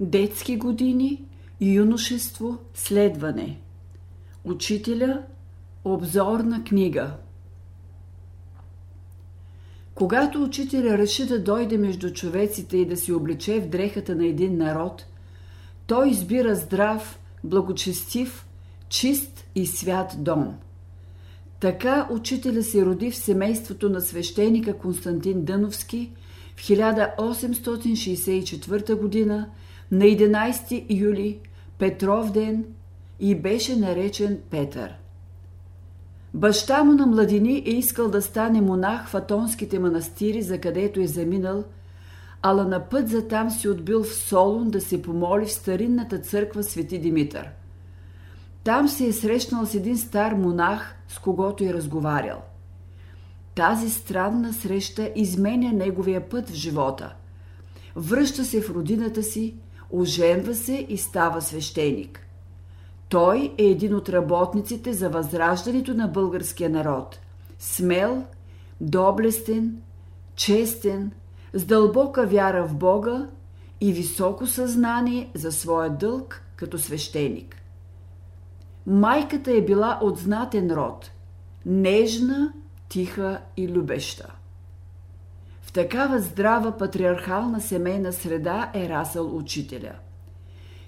Детски години, юношество, следване. Учителя, обзорна книга. Когато учителя реши да дойде между човеците и да се облече в дрехата на един народ, той избира здрав, благочестив, чист и свят дом. Така учителя се роди в семейството на свещеника Константин Дъновски в 1864 година на 11 юли, Петров ден, и беше наречен Петър. Баща му на младини е искал да стане монах в атонските манастири, за където е заминал, ала на път за там си отбил в Солун да се помоли в старинната църква Свети Димитър. Там се е срещнал с един стар монах, с когото е разговарял. Тази странна среща изменя неговия път в живота. Връща се в родината си, оженва се и става свещеник. Той е един от работниците за възраждането на българския народ. Смел, доблестен, честен, с дълбока вяра в Бога и високо съзнание за своя дълг като свещеник. Майката е била от знатен род, нежна, тиха и любеща. Такава здрава патриархална семейна среда е расъл учителя.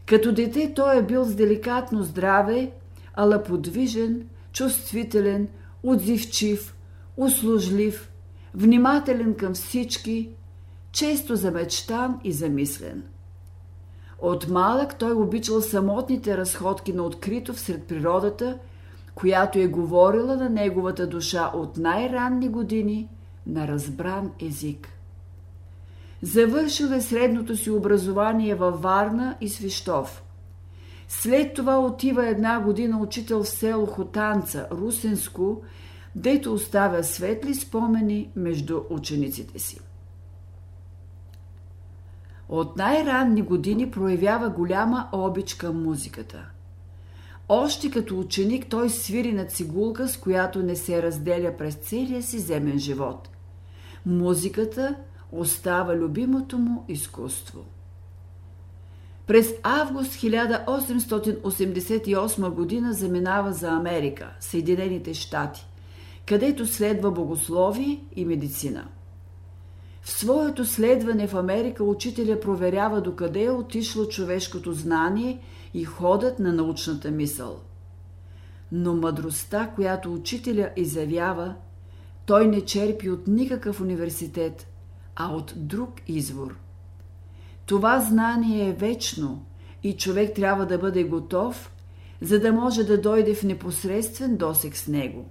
Като дете той е бил с деликатно здраве, ала подвижен, чувствителен, отзивчив, услужлив, внимателен към всички, често замечтан и замислен. От малък той обичал самотните разходки на открито всред природата, която е говорила на неговата душа от най-ранни години – на разбран език. Завършил е средното си образование във Варна и Свищов. След това отива една година учител в село Хотанца, Русенско, дето оставя светли спомени между учениците си. От най-ранни години проявява голяма обич към музиката. Още като ученик той свири на цигулка, с която не се разделя през целия си земен живот музиката остава любимото му изкуство. През август 1888 година заминава за Америка, Съединените щати, където следва богословие и медицина. В своето следване в Америка учителя проверява докъде е отишло човешкото знание и ходът на научната мисъл. Но мъдростта, която учителя изявява, той не черпи от никакъв университет, а от друг извор. Това знание е вечно и човек трябва да бъде готов, за да може да дойде в непосредствен досек с него.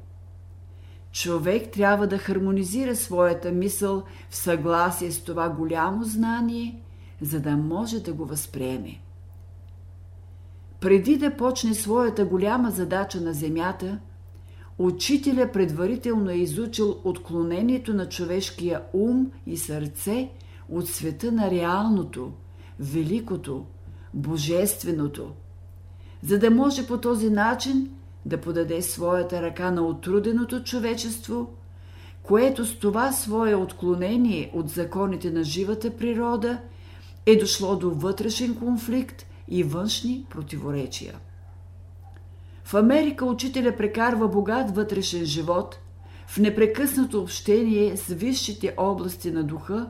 Човек трябва да хармонизира своята мисъл в съгласие с това голямо знание, за да може да го възприеме. Преди да почне своята голяма задача на Земята – Учителя предварително е изучил отклонението на човешкия ум и сърце от света на реалното, великото, божественото, за да може по този начин да подаде своята ръка на отруденото човечество, което с това свое отклонение от законите на живата природа е дошло до вътрешен конфликт и външни противоречия. В Америка учителя прекарва богат вътрешен живот в непрекъснато общение с висшите области на духа,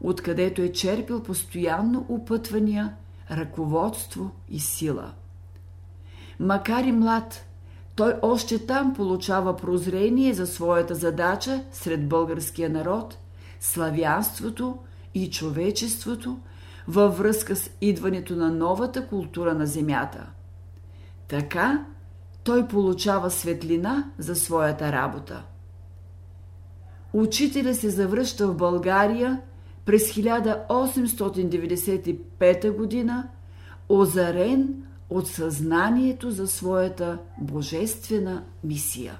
откъдето е черпил постоянно опътвания, ръководство и сила. Макар и млад, той още там получава прозрение за своята задача сред българския народ, славянството и човечеството във връзка с идването на новата култура на земята. Така той получава светлина за своята работа. Учителя се завръща в България през 1895 година, озарен от съзнанието за своята божествена мисия.